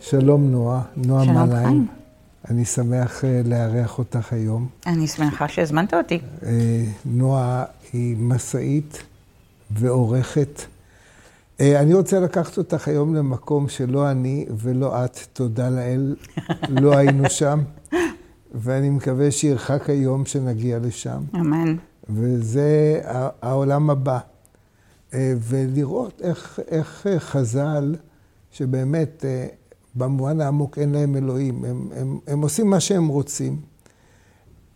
שלום נועה, נועה שלום. חיים. אני שמח אה, לארח אותך היום. אני שמחה שהזמנת אותי. אה, נועה היא משאית ועורכת. אה, אני רוצה לקחת אותך היום למקום שלא אני ולא את, תודה לאל, לא היינו שם, ואני מקווה שירחק היום שנגיע לשם. אמן. וזה העולם הבא. ולראות איך, איך חז"ל, שבאמת במובן העמוק אין להם אלוהים, הם, הם, הם עושים מה שהם רוצים.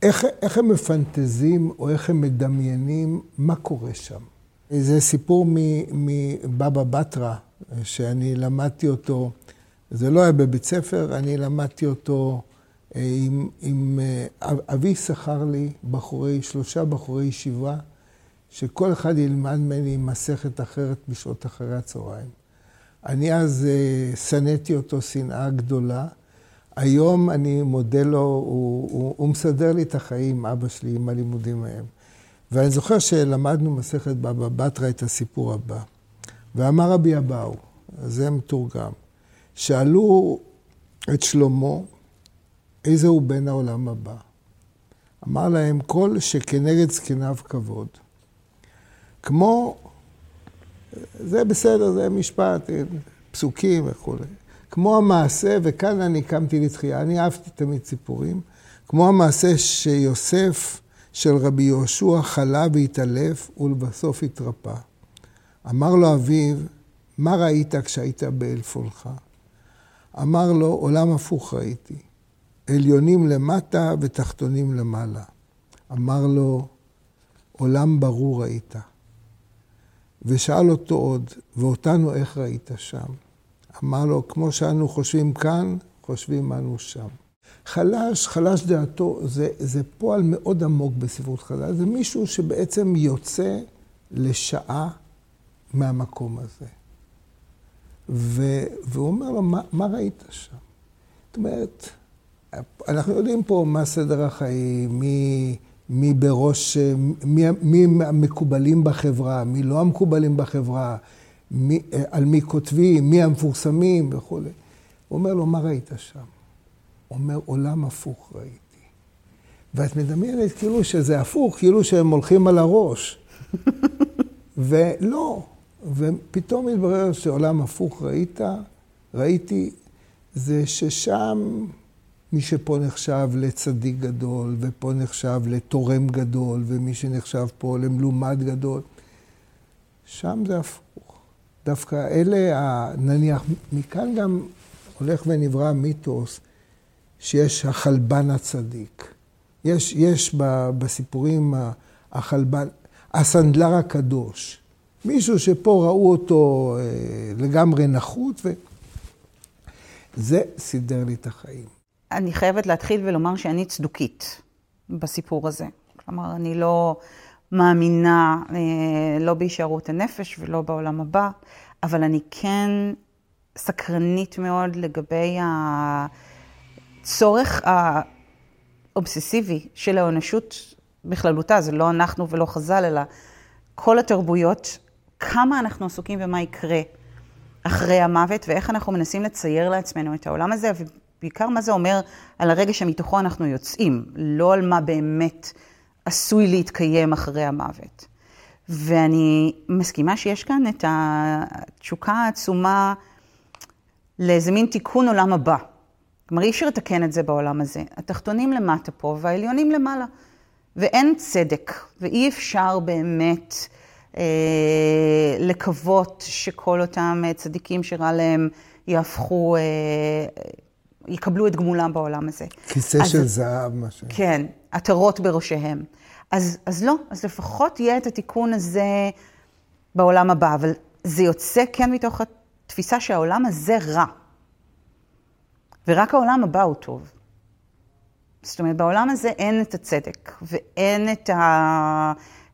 איך, איך הם מפנטזים או איך הם מדמיינים מה קורה שם. זה סיפור מבבא בתרא, שאני למדתי אותו, זה לא היה בבית ספר, אני למדתי אותו אה, עם, עם אה, אבי שכר לי בחורי, שלושה בחורי ישיבה, שכל אחד ילמד ממני מסכת אחרת בשעות אחרי הצהריים. אני אז אה, שנאתי אותו שנאה גדולה. היום אני מודה לו, הוא, הוא, הוא מסדר לי את החיים, אבא שלי, עם הלימודים ההם. ואני זוכר שלמדנו מסכת בבא בתרא את הסיפור הבא. ואמר רבי אבאו, זה מתורגם, שאלו את שלמה, איזה הוא בן העולם הבא? אמר להם, כל שכנגד זקניו כבוד. כמו, זה בסדר, זה משפט, פסוקים וכולי. כמו המעשה, וכאן אני קמתי לתחייה, אני אהבתי תמיד סיפורים, כמו המעשה שיוסף של רבי יהושע חלה והתעלף ולבסוף התרפא. אמר לו אביו, מה ראית כשהיית באלפונך? אמר לו, עולם הפוך ראיתי, עליונים למטה ותחתונים למעלה. אמר לו, עולם ברור ראית. ושאל אותו עוד, ואותנו איך ראית שם? אמר לו, כמו שאנו חושבים כאן, חושבים אנו שם. חלש, חלש דעתו, זה, זה פועל מאוד עמוק בספרות חז"ל. זה מישהו שבעצם יוצא לשעה מהמקום הזה. ו, והוא אומר לו, מה, מה ראית שם? זאת אומרת, אנחנו יודעים פה מה סדר החיים, מי, מי בראש, מי, מי המקובלים בחברה, מי לא המקובלים בחברה, מי, על מי כותבים, מי המפורסמים וכולי. הוא אומר לו, מה ראית שם? הוא אומר, עולם הפוך ראיתי. ואת מדמיינת כאילו שזה הפוך, כאילו שהם הולכים על הראש. ולא, ופתאום מתברר שעולם הפוך ראית, ראיתי, זה ששם מי שפה נחשב לצדיק גדול, ופה נחשב לתורם גדול, ומי שנחשב פה למלומד גדול, שם זה הפוך. דווקא אלה, ה- נניח, מכאן גם הולך ונברא מיתוס שיש החלבן הצדיק. יש, יש בסיפורים החלבן, הסנדלר הקדוש. מישהו שפה ראו אותו אה, לגמרי נחות, וזה סידר לי את החיים. אני חייבת להתחיל ולומר שאני צדוקית בסיפור הזה. כלומר, אני לא מאמינה אה, לא בהישארות הנפש ולא בעולם הבא, אבל אני כן סקרנית מאוד לגבי הצורך האובססיבי של האנושות בכללותה. זה לא אנחנו ולא חז"ל, אלא כל התרבויות, כמה אנחנו עסוקים במה יקרה אחרי המוות, ואיך אנחנו מנסים לצייר לעצמנו את העולם הזה, ובעיקר מה זה אומר על הרגע שמתוכו אנחנו יוצאים, לא על מה באמת עשוי להתקיים אחרי המוות. ואני מסכימה שיש כאן את התשוקה העצומה לאיזה מין תיקון עולם הבא. כלומר, אי אפשר לתקן את זה בעולם הזה. התחתונים למטה פה והעליונים למעלה. ואין צדק, ואי אפשר באמת אה, לקוות שכל אותם אה, צדיקים שרע להם יהפכו, אה, יקבלו את גמולם בעולם הזה. כיסא אז- של זהב, מה ש... כן, עטרות בראשיהם. אז, אז לא, אז לפחות יהיה את התיקון הזה בעולם הבא, אבל זה יוצא כן מתוך התפיסה שהעולם הזה רע. ורק העולם הבא הוא טוב. זאת אומרת, בעולם הזה אין את הצדק, ואין את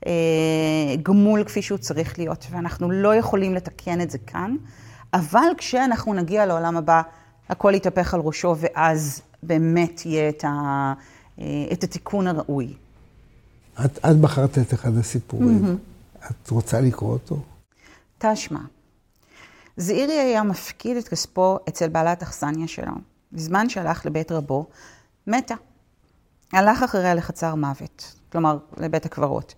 הגמול כפי שהוא צריך להיות, ואנחנו לא יכולים לתקן את זה כאן, אבל כשאנחנו נגיע לעולם הבא, הכל יתהפך על ראשו, ואז באמת יהיה את, ה, את התיקון הראוי. את, את בחרת את אחד הסיפורים. את רוצה לקרוא אותו? תשמע, זעירי היה מפקיד את כספו אצל בעלת אכסניה שלו. בזמן שהלך לבית רבו, מתה. הלך אחריה לחצר מוות, כלומר, לבית הקברות.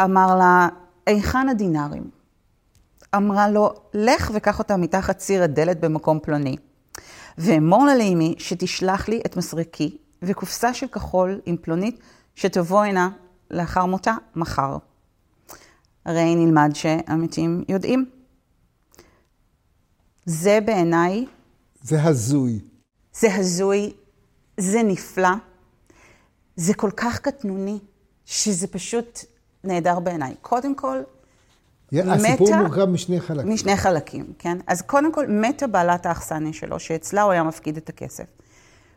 אמר לה, היכן הדינרים? אמרה לו, לך וקח אותם מתחת ציר הדלת במקום פלוני. ואמור לה לאמי שתשלח לי את מסרקי וקופסה של כחול עם פלונית שתבוא הנה לאחר מותה מחר. הרי נלמד שהמתים יודעים. זה בעיניי... זה הזוי. זה הזוי, זה נפלא, זה כל כך קטנוני, שזה פשוט נהדר בעיניי. קודם כל, מתה... הסיפור מורכב משני חלקים. משני חלקים, כן? אז קודם כל, מתה בעלת האכסניה שלו, שאצלה הוא היה מפקיד את הכסף.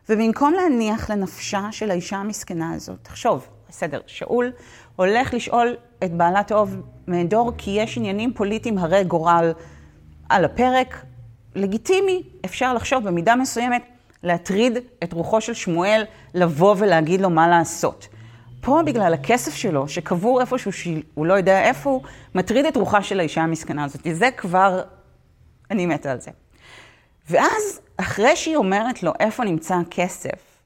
ובמקום להניח לנפשה של האישה המסכנה הזאת, תחשוב, בסדר, שאול הולך לשאול את בעלת האוב מהדור, כי יש עניינים פוליטיים הרי גורל על הפרק. לגיטימי, אפשר לחשוב במידה מסוימת להטריד את רוחו של שמואל, לבוא ולהגיד לו מה לעשות. פה בגלל הכסף שלו, שקבור איפשהו שהוא לא יודע איפה הוא, מטריד את רוחה של האישה המסכנה הזאת. זה כבר, אני מתה על זה. ואז, אחרי שהיא אומרת לו איפה נמצא הכסף,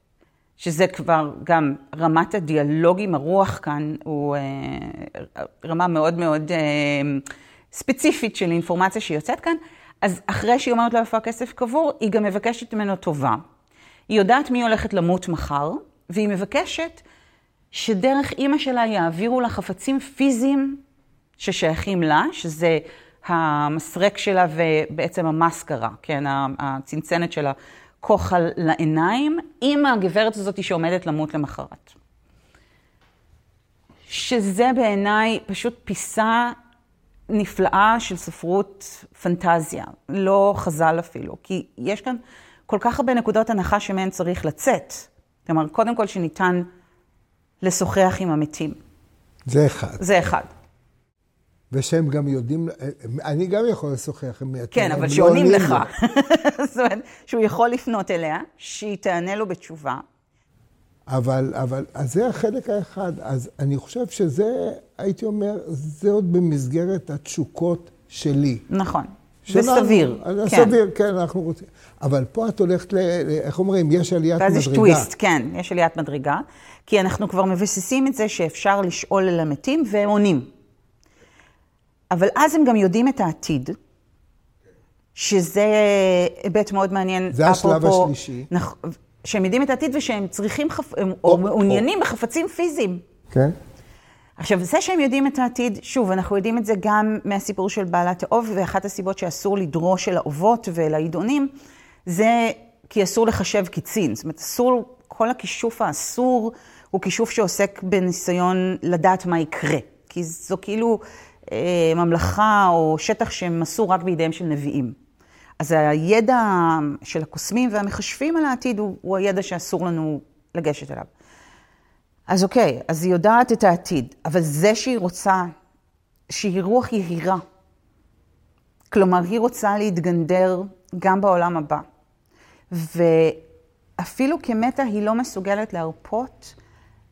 שזה כבר גם רמת הדיאלוג עם הרוח כאן, הוא אה, רמה מאוד מאוד אה, ספציפית של אינפורמציה שיוצאת כאן, אז אחרי שהיא אומרת לו איפה הכסף קבור, היא גם מבקשת ממנו טובה. היא יודעת מי הולכת למות מחר, והיא מבקשת שדרך אימא שלה יעבירו לה חפצים פיזיים ששייכים לה, שזה המסרק שלה ובעצם המסקרה, כן, הצנצנת של הכוחל לעיניים, עם הגברת הזאת שעומדת למות למחרת. שזה בעיניי פשוט פיסה נפלאה של ספרות פנטזיה, לא חז"ל אפילו, כי יש כאן כל כך הרבה נקודות הנחה שמהן צריך לצאת. כלומר, קודם כל שניתן לשוחח עם המתים. זה אחד. זה אחד. ושהם גם יודעים, אני גם יכול לשוחח עם מתים. כן, אבל שעונים לא לך. זאת אומרת, שהוא יכול לפנות אליה, שהיא תענה לו בתשובה. אבל, אבל, אז זה החלק האחד. אז אני חושב שזה, הייתי אומר, זה עוד במסגרת התשוקות שלי. נכון. זה סביר. כן. סביר, כן, אנחנו רוצים. אבל פה את הולכת ל... איך אומרים? יש עליית מדרגה. ואז יש טוויסט, כן, יש עליית מדרגה. כי אנחנו כבר מבססים את זה שאפשר לשאול אל המתים והם עונים. אבל אז הם גם יודעים את העתיד, שזה היבט מאוד מעניין. זה השלב השלישי. שהם יודעים את העתיד ושהם צריכים, חפ... או, או מעוניינים או. בחפצים פיזיים. כן. עכשיו, זה שהם יודעים את העתיד, שוב, אנחנו יודעים את זה גם מהסיפור של בעלת האוב, ואחת הסיבות שאסור לדרוש אל האובות ואל העידונים, זה כי אסור לחשב קיצין. זאת אומרת, אסור, כל הכישוף האסור הוא כישוף שעוסק בניסיון לדעת מה יקרה. כי זו כאילו אה, ממלכה או שטח עשו רק בידיהם של נביאים. אז הידע של הקוסמים והמחשבים על העתיד הוא, הוא הידע שאסור לנו לגשת אליו. אז אוקיי, אז היא יודעת את העתיד, אבל זה שהיא רוצה, שהיא רוח יהירה, כלומר, היא רוצה להתגנדר גם בעולם הבא. ואפילו כמתה היא לא מסוגלת להרפות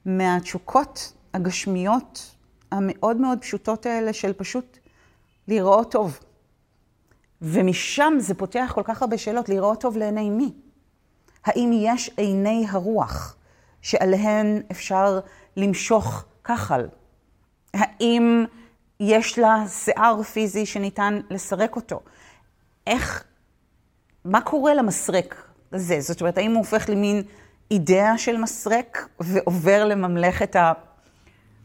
מהתשוקות הגשמיות המאוד מאוד פשוטות האלה של פשוט להיראות טוב. ומשם זה פותח כל כך הרבה שאלות, להיראות טוב לעיני מי? האם יש עיני הרוח שעליהן אפשר למשוך כחל? האם יש לה שיער פיזי שניתן לסרק אותו? איך, מה קורה למסרק הזה? זאת אומרת, האם הוא הופך למין אידאה של מסרק ועובר לממלכת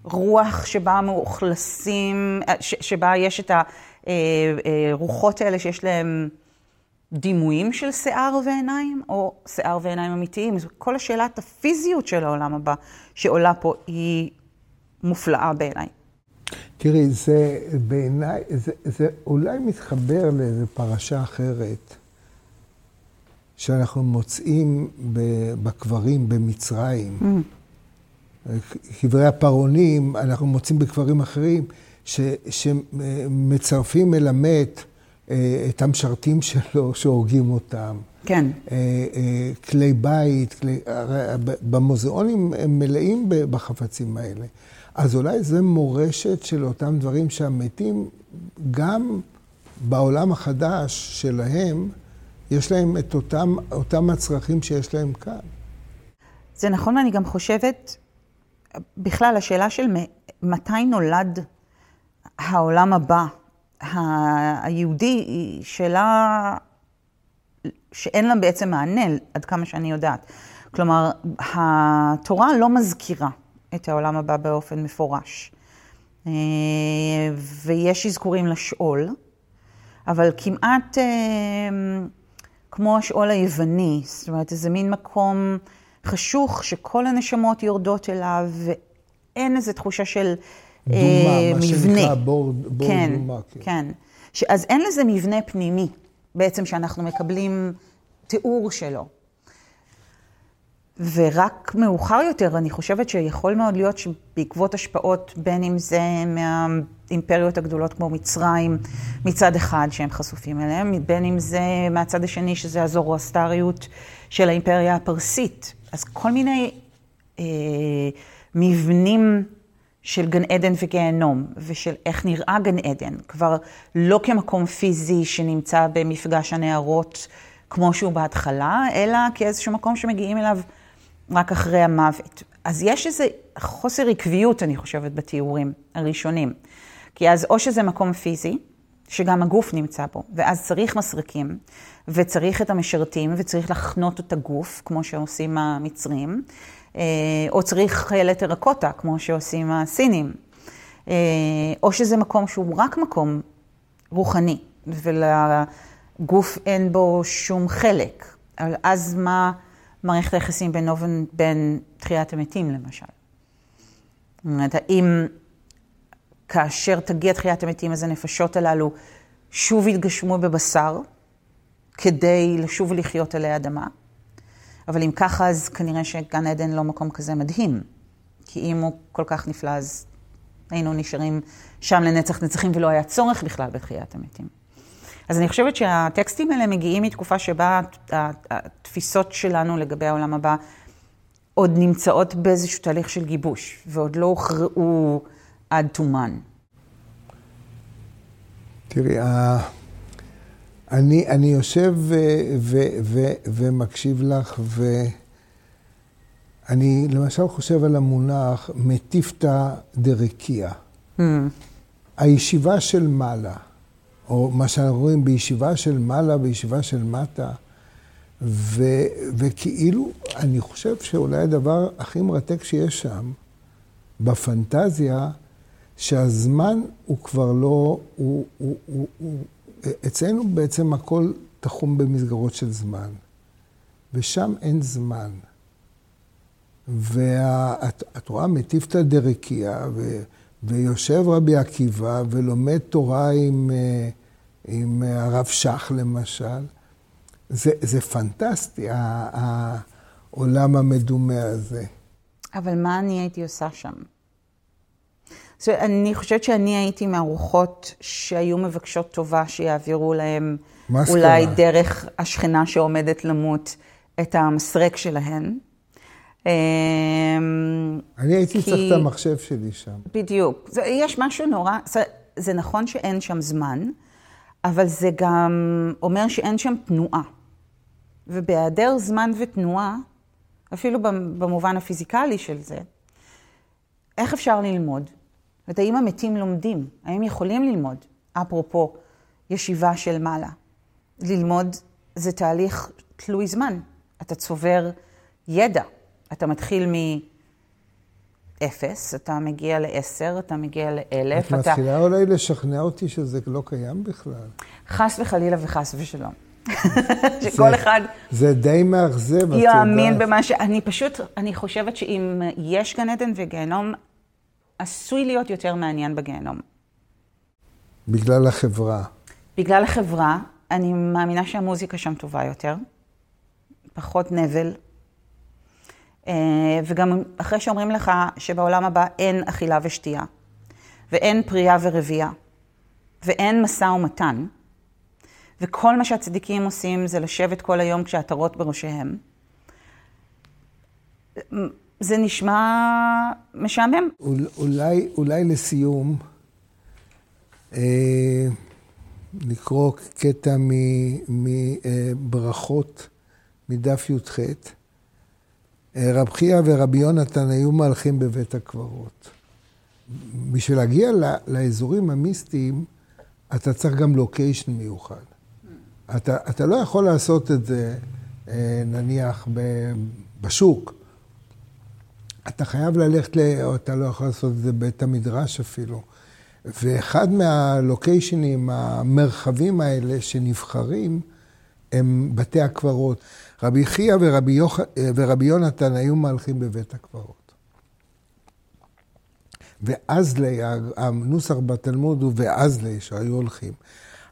הרוח שבה מאוכלסים, שבה יש את הרוחות האלה שיש להם דימויים של שיער ועיניים, או שיער ועיניים אמיתיים. כל השאלת הפיזיות של העולם הבא שעולה פה היא מופלאה בעיניי. תראי, זה בעיניי, זה, זה אולי מתחבר לאיזו פרשה אחרת. שאנחנו מוצאים בקברים במצרים. Mm. קברי הפרעונים, אנחנו מוצאים בקברים אחרים, ש, שמצרפים אל המת אה, את המשרתים שלו שהורגים אותם. כן. אה, אה, כלי בית, כלי, במוזיאונים הם מלאים בחפצים האלה. אז אולי זה מורשת של אותם דברים שהמתים גם בעולם החדש שלהם, יש להם את אותם, אותם הצרכים שיש להם כאן. זה נכון, ואני גם חושבת, בכלל, השאלה של מתי נולד העולם הבא, היהודי, היא שאלה שאין לה בעצם מענה, עד כמה שאני יודעת. כלומר, התורה לא מזכירה את העולם הבא באופן מפורש. אה, ויש אזכורים לשאול, אבל כמעט אה, כמו השאול היווני, זאת אומרת, איזה מין מקום חשוך שכל הנשמות יורדות אליו, ואין איזו תחושה של דומה, אה, מה מבנה. שנקרא בור, בור כן, דומה. כן, כן. אז אין לזה מבנה פנימי, בעצם, שאנחנו מקבלים תיאור שלו. ורק מאוחר יותר, אני חושבת שיכול מאוד להיות שבעקבות השפעות, בין אם זה מהאימפריות הגדולות כמו מצרים, מצד אחד שהם חשופים אליהם, בין אם זה מהצד השני, שזה הזורואסטריות של האימפריה הפרסית. אז כל מיני אה, מבנים של גן עדן וגיהנום, ושל איך נראה גן עדן, כבר לא כמקום פיזי שנמצא במפגש הנערות כמו שהוא בהתחלה, אלא כאיזשהו מקום שמגיעים אליו רק אחרי המוות. אז יש איזה חוסר עקביות, אני חושבת, בתיאורים הראשונים. כי אז או שזה מקום פיזי, שגם הגוף נמצא בו, ואז צריך מסרקים, וצריך את המשרתים, וצריך לחנות את הגוף, כמו שעושים המצרים, או צריך חיילת טרקוטה, כמו שעושים הסינים, אה, או שזה מקום שהוא רק מקום רוחני, ולגוף אין בו שום חלק. אבל אז מה... מערכת היחסים בינו ובין תחיית המתים, למשל. זאת אומרת, האם כאשר תגיע תחיית המתים, אז הנפשות הללו שוב יתגשמו בבשר, כדי לשוב ולחיות עלי אדמה? אבל אם ככה, אז כנראה שגן עדן לא מקום כזה מדהים. כי אם הוא כל כך נפלא, אז היינו נשארים שם לנצח נצחים, ולא היה צורך בכלל בתחיית המתים. אז אני חושבת שהטקסטים האלה מגיעים מתקופה שבה התפיסות שלנו לגבי העולם הבא עוד נמצאות באיזשהו תהליך של גיבוש, ועוד לא הוכרעו עד תומן. תראי, אני, אני יושב ו, ו, ו, ומקשיב לך, ואני למשל חושב על המונח מטיפתא דרקיע. Mm. הישיבה של מעלה. או מה שאנחנו רואים בישיבה של מעלה, בישיבה של מטה. ו, וכאילו, אני חושב שאולי הדבר הכי מרתק שיש שם, בפנטזיה, שהזמן הוא כבר לא, הוא, הוא, הוא, הוא, אצלנו בעצם הכל תחום במסגרות של זמן, ושם אין זמן. ואת רואה מטיפתא דרקיע, ויושב רבי עקיבא ולומד תורה עם, אה, עם הרב שך למשל. זה, זה פנטסטי, העולם המדומה הזה. אבל מה אני הייתי עושה שם? אני חושבת שאני הייתי מהרוחות שהיו מבקשות טובה שיעבירו להם אולי דרך השכנה שעומדת למות את המסרק שלהן. אמ, אני הייתי כי... צריך את המחשב שלי שם. בדיוק. זה, יש משהו נורא, זה, זה נכון שאין שם זמן, אבל זה גם אומר שאין שם תנועה. ובהיעדר זמן ותנועה, אפילו במובן הפיזיקלי של זה, איך אפשר ללמוד? זאת האם המתים לומדים? האם יכולים ללמוד? אפרופו ישיבה של מעלה. ללמוד זה תהליך תלוי זמן. אתה צובר ידע. אתה מתחיל מאפס, אתה מגיע לעשר, אתה מגיע לאלף. את מתחילה אולי לשכנע אותי שזה לא קיים בכלל. חס וחלילה וחס ושלום. שכל אחד... זה די מאכזב, את יודעת. יאמין במה ש... אני פשוט, אני חושבת שאם יש גן עדן וגיהנום, עשוי להיות יותר מעניין בגיהנום. בגלל החברה. בגלל החברה, אני מאמינה שהמוזיקה שם טובה יותר. פחות נבל, אה, וגם אחרי שאומרים לך שבעולם הבא אין אכילה ושתייה, ואין פרייה ורבייה, ואין משא ומתן, וכל מה שהצדיקים עושים זה לשבת כל היום כשהעטרות בראשיהם, זה נשמע משעמם. אולי, אולי לסיום, אה, לקרוא קטע מברכות מדף י"ח. רב חייא ורבי יונתן היו מהלכים בבית הקברות. בשביל להגיע לאזורים המיסטיים, אתה צריך גם לוקיישן מיוחד. אתה, אתה לא יכול לעשות את זה, אה, נניח, בשוק. אתה חייב ללכת, ל... או אתה לא יכול לעשות את זה בבית המדרש אפילו. ואחד מהלוקיישנים, המרחבים האלה שנבחרים, הם בתי הקברות. רבי חייא ורבי, יוח... ורבי יונתן היו מהלכים בבית הקברות. ואזלי, הנוסח בתלמוד הוא ואזלי שהיו הולכים.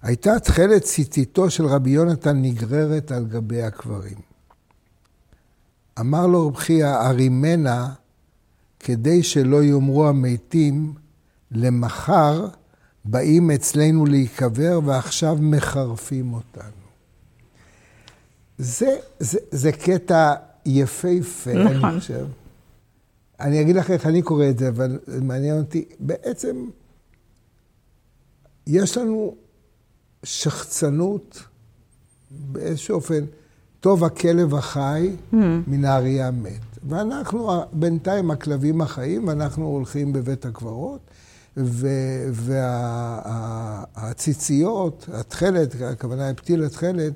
הייתה תכלת ציציתו של רבי יונתן נגררת על גבי הקברים. אמר לו רב חייא, ארימנה, כדי שלא יאמרו המתים, למחר באים אצלנו להיקבר ועכשיו מחרפים אותנו. זה, זה, זה קטע יפהפה, נכון. אני חושב. אני אגיד לך איך אני קורא את זה, אבל מעניין אותי. בעצם, יש לנו שחצנות באיזשהו אופן, טוב הכלב החי mm. מן האריה המת. ואנחנו, בינתיים הכלבים החיים, ואנחנו הולכים בבית הקברות, והציציות, וה, התכלת, הכוונה היא פתיל התכלת,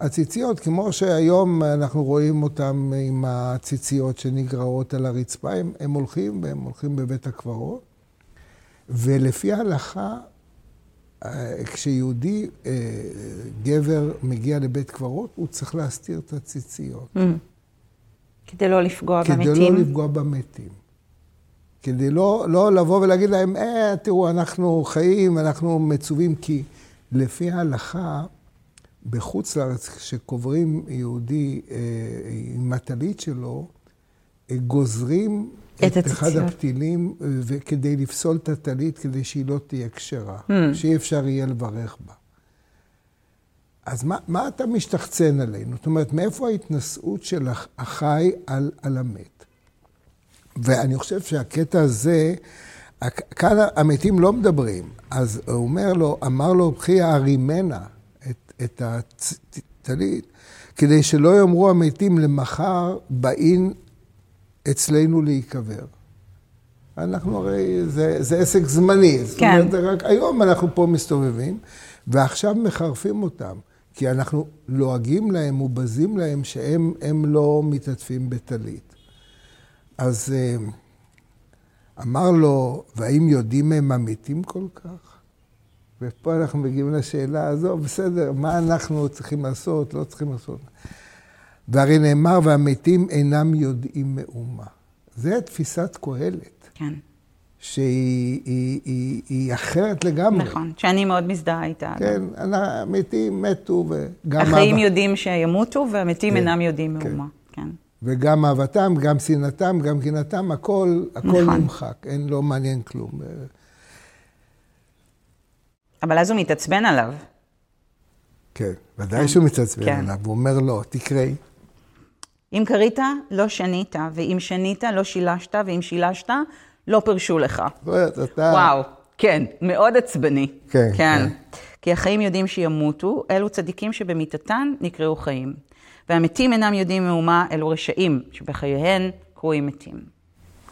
הציציות, כמו שהיום אנחנו רואים אותם עם הציציות שנגרעות על הרצפה, הם, הם הולכים, והם הולכים בבית הקברות. ולפי ההלכה, אה, כשיהודי, אה, גבר, מגיע לבית קברות, הוא צריך להסתיר את הציציות. Mm. כדי לא לפגוע כדי במתים? כדי לא לפגוע במתים. כדי לא, לא לבוא ולהגיד להם, אה, תראו, אנחנו חיים, אנחנו מצווים, כי לפי ההלכה, בחוץ לארץ, כשקוברים יהודי אה, עם הטלית שלו, אה, גוזרים את, את אחד הפתילים אה, כדי לפסול את הטלית, כדי שהיא לא תהיה כשרה, mm. שאי אפשר יהיה לברך בה. אז מה, מה אתה משתחצן עלינו? זאת אומרת, מאיפה ההתנשאות של החי על, על המת? ואני חושב שהקטע הזה, כאן המתים לא מדברים. אז הוא אומר לו, אמר לו, קחי הרימנה, את הטלית, כדי שלא יאמרו המתים למחר באין אצלנו להיקבר. אנחנו הרי, זה, זה עסק זמני. כן. זאת אומרת, רק היום אנחנו פה מסתובבים, ועכשיו מחרפים אותם. כי אנחנו לועגים להם ובזים להם שהם לא מתעטפים בטלית. אז אה, אמר לו, והאם יודעים הם אמיתים כל כך? ופה אנחנו מגיעים לשאלה הזו, בסדר, מה אנחנו צריכים לעשות, לא צריכים לעשות. והרי נאמר, והמתים אינם יודעים מאומה. זה תפיסת קהלת. כן. שהיא היא, היא, היא אחרת לגמרי. נכון, שאני מאוד מזדהה איתה. כן, המתים מתו וגם... החיים אהבה... יודעים שימותו, והמתים כן, אינם יודעים כן. מאומה. כן. וגם אהבתם, גם שנאתם, גם קנאתם, הכל, הכל נכון. נמחק, אין, לא מעניין כלום. אבל אז הוא מתעצבן עליו. כן, ודאי כן. שהוא מתעצבן כן. עליו, הוא אומר לו, תקראי. אם קראת, לא שנית, ואם שנית, לא שילשת, ואם שילשת, לא פרשו לך. אתה... וואו, כן, מאוד עצבני. כן, כן. כן. כי החיים יודעים שימותו, אלו צדיקים שבמיתתן נקראו חיים. והמתים אינם יודעים מאומה, אלו רשעים, שבחייהם קרויים מתים.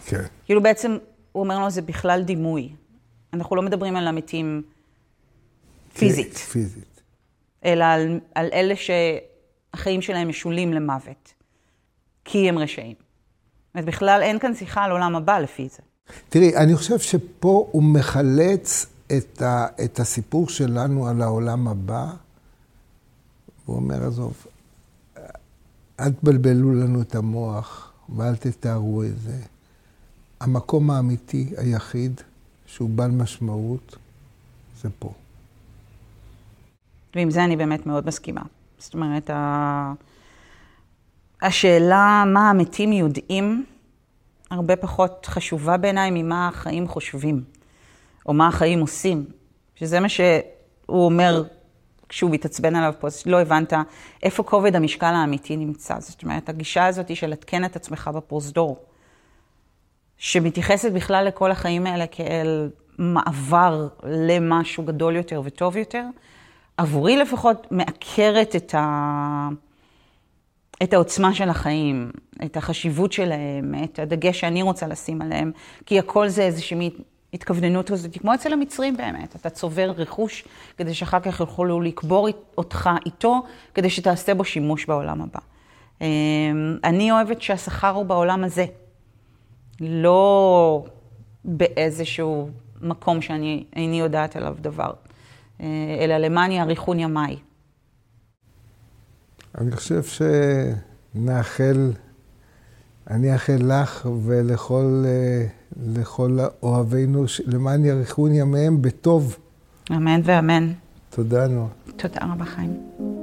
כן. כאילו בעצם, הוא אומר לו, זה בכלל דימוי. אנחנו לא מדברים על המתים פיזית. פיזית. אלא על, על אלה שהחיים שלהם משולים למוות, כי הם רשעים. זאת אומרת, בכלל אין כאן שיחה על עולם הבא לפי זה. תראי, אני חושב שפה הוא מחלץ את, ה, את הסיפור שלנו על העולם הבא, והוא אומר, עזוב, אל תבלבלו לנו את המוח ואל תתארו את זה. המקום האמיתי היחיד שהוא בעל משמעות, זה פה. ועם זה אני באמת מאוד מסכימה. זאת אומרת, ה... השאלה מה המתים יודעים, הרבה פחות חשובה בעיניי ממה החיים חושבים, או מה החיים עושים. שזה מה שהוא אומר כשהוא מתעצבן עליו פה, לא הבנת איפה כובד המשקל האמיתי נמצא. זאת אומרת, הגישה הזאת של לעדכן את עצמך בפרוזדור, שמתייחסת בכלל לכל החיים האלה כאל מעבר למשהו גדול יותר וטוב יותר, עבורי לפחות, מעקרת את, ה... את העוצמה של החיים, את החשיבות שלהם, את הדגש שאני רוצה לשים עליהם, כי הכל זה איזושהי התכווננות כזאת, כמו אצל המצרים באמת, אתה צובר רכוש כדי שאחר כך יוכלו לקבור אותך איתו, כדי שתעשה בו שימוש בעולם הבא. אמ, אני אוהבת שהשכר הוא בעולם הזה, לא באיזשהו מקום שאני איני יודעת עליו דבר, אה, אלא למען יאריכון ימיי. אני חושב שנאחל, אני אאחל לך ולכל אה, לכל אוהבינו, למען יאריכון ימיהם בטוב. אמן ואמן. תודה, נועה. תודה רבה, חיים.